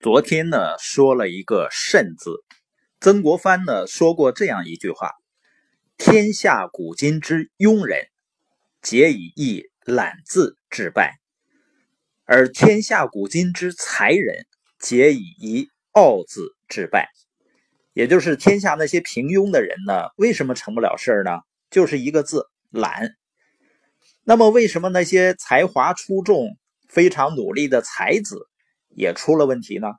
昨天呢说了一个“慎”字，曾国藩呢说过这样一句话：“天下古今之庸人，皆以一懒字致败；而天下古今之才人，皆以一傲字致败。”也就是天下那些平庸的人呢，为什么成不了事儿呢？就是一个字“懒”。那么为什么那些才华出众、非常努力的才子？也出了问题呢，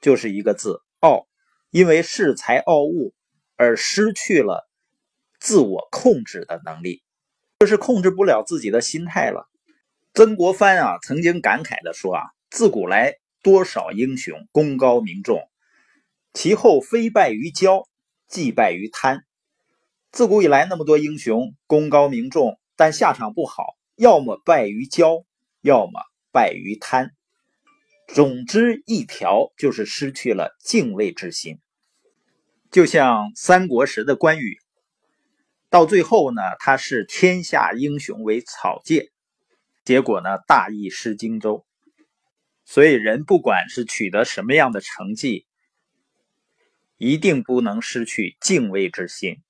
就是一个字傲，因为恃才傲物而失去了自我控制的能力，就是控制不了自己的心态了。曾国藩啊曾经感慨的说啊，自古来多少英雄功高名重，其后非败于骄，即败于贪。自古以来那么多英雄功高名重，但下场不好，要么败于骄，要么败于贪。总之一条就是失去了敬畏之心，就像三国时的关羽，到最后呢，他视天下英雄为草芥，结果呢，大意失荆州。所以人不管是取得什么样的成绩，一定不能失去敬畏之心。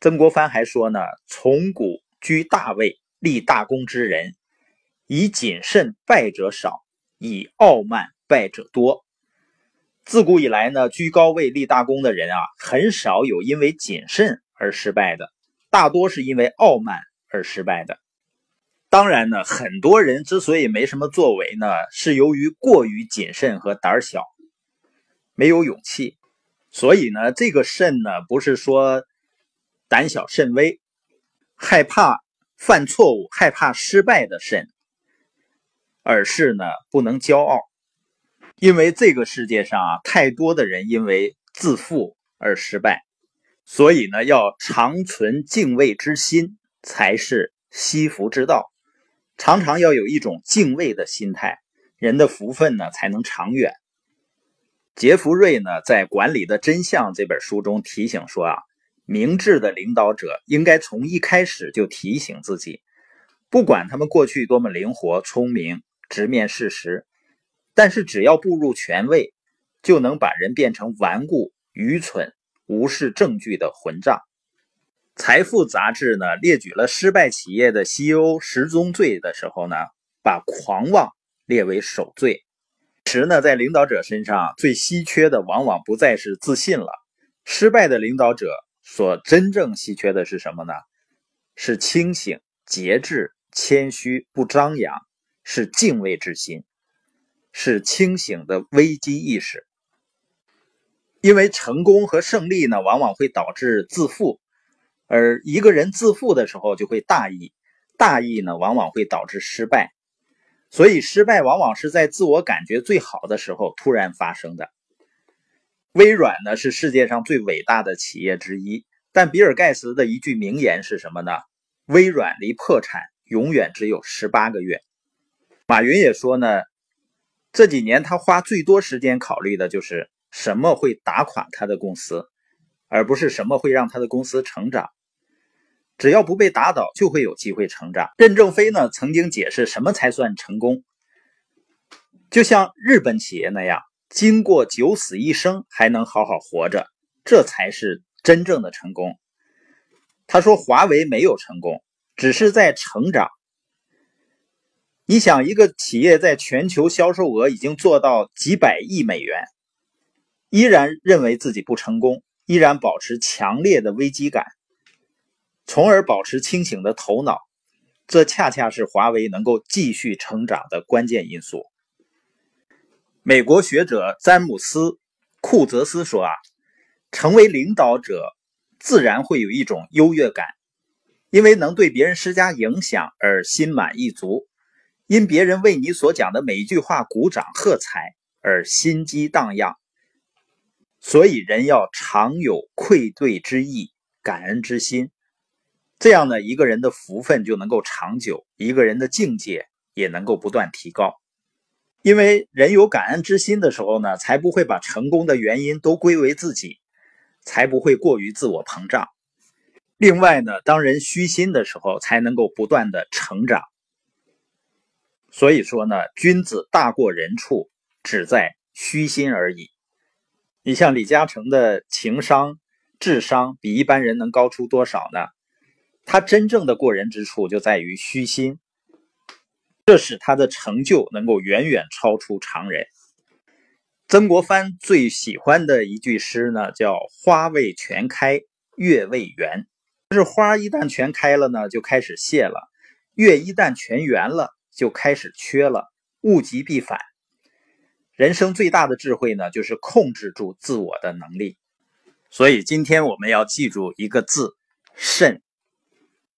曾国藩还说呢：“从古居大位、立大功之人，以谨慎败者少。”以傲慢败者多。自古以来呢，居高位立大功的人啊，很少有因为谨慎而失败的，大多是因为傲慢而失败的。当然呢，很多人之所以没什么作为呢，是由于过于谨慎和胆小，没有勇气。所以呢，这个慎呢，不是说胆小慎微，害怕犯错误、害怕失败的慎。而是呢，不能骄傲，因为这个世界上啊，太多的人因为自负而失败，所以呢，要常存敬畏之心才是惜福之道。常常要有一种敬畏的心态，人的福分呢才能长远。杰弗瑞呢，在《管理的真相》这本书中提醒说啊，明智的领导者应该从一开始就提醒自己，不管他们过去多么灵活聪明。直面事实，但是只要步入权位，就能把人变成顽固、愚蠢、无视证据的混账。财富杂志呢列举了失败企业的 CEO 十宗罪的时候呢，把狂妄列为首罪。其实呢，在领导者身上最稀缺的，往往不再是自信了。失败的领导者所真正稀缺的是什么呢？是清醒、节制、谦虚、不张扬。是敬畏之心，是清醒的危机意识。因为成功和胜利呢，往往会导致自负，而一个人自负的时候就会大意，大意呢，往往会导致失败。所以，失败往往是在自我感觉最好的时候突然发生的。微软呢，是世界上最伟大的企业之一，但比尔盖茨的一句名言是什么呢？微软离破产永远只有十八个月。马云也说呢，这几年他花最多时间考虑的就是什么会打垮他的公司，而不是什么会让他的公司成长。只要不被打倒，就会有机会成长。任正非呢曾经解释什么才算成功，就像日本企业那样，经过九死一生还能好好活着，这才是真正的成功。他说华为没有成功，只是在成长。你想，一个企业在全球销售额已经做到几百亿美元，依然认为自己不成功，依然保持强烈的危机感，从而保持清醒的头脑，这恰恰是华为能够继续成长的关键因素。美国学者詹姆斯·库泽斯说：“啊，成为领导者自然会有一种优越感，因为能对别人施加影响而心满意足。”因别人为你所讲的每一句话鼓掌喝彩而心机荡漾，所以人要常有愧对之意、感恩之心，这样呢，一个人的福分就能够长久，一个人的境界也能够不断提高。因为人有感恩之心的时候呢，才不会把成功的原因都归为自己，才不会过于自我膨胀。另外呢，当人虚心的时候，才能够不断的成长。所以说呢，君子大过人处，只在虚心而已。你像李嘉诚的情商、智商比一般人能高出多少呢？他真正的过人之处就在于虚心，这使他的成就能够远远超出常人。曾国藩最喜欢的一句诗呢，叫“花未全开，月未圆”。就是花一旦全开了呢，就开始谢了；月一旦全圆了，就开始缺了。物极必反。人生最大的智慧呢，就是控制住自我的能力。所以今天我们要记住一个字：慎。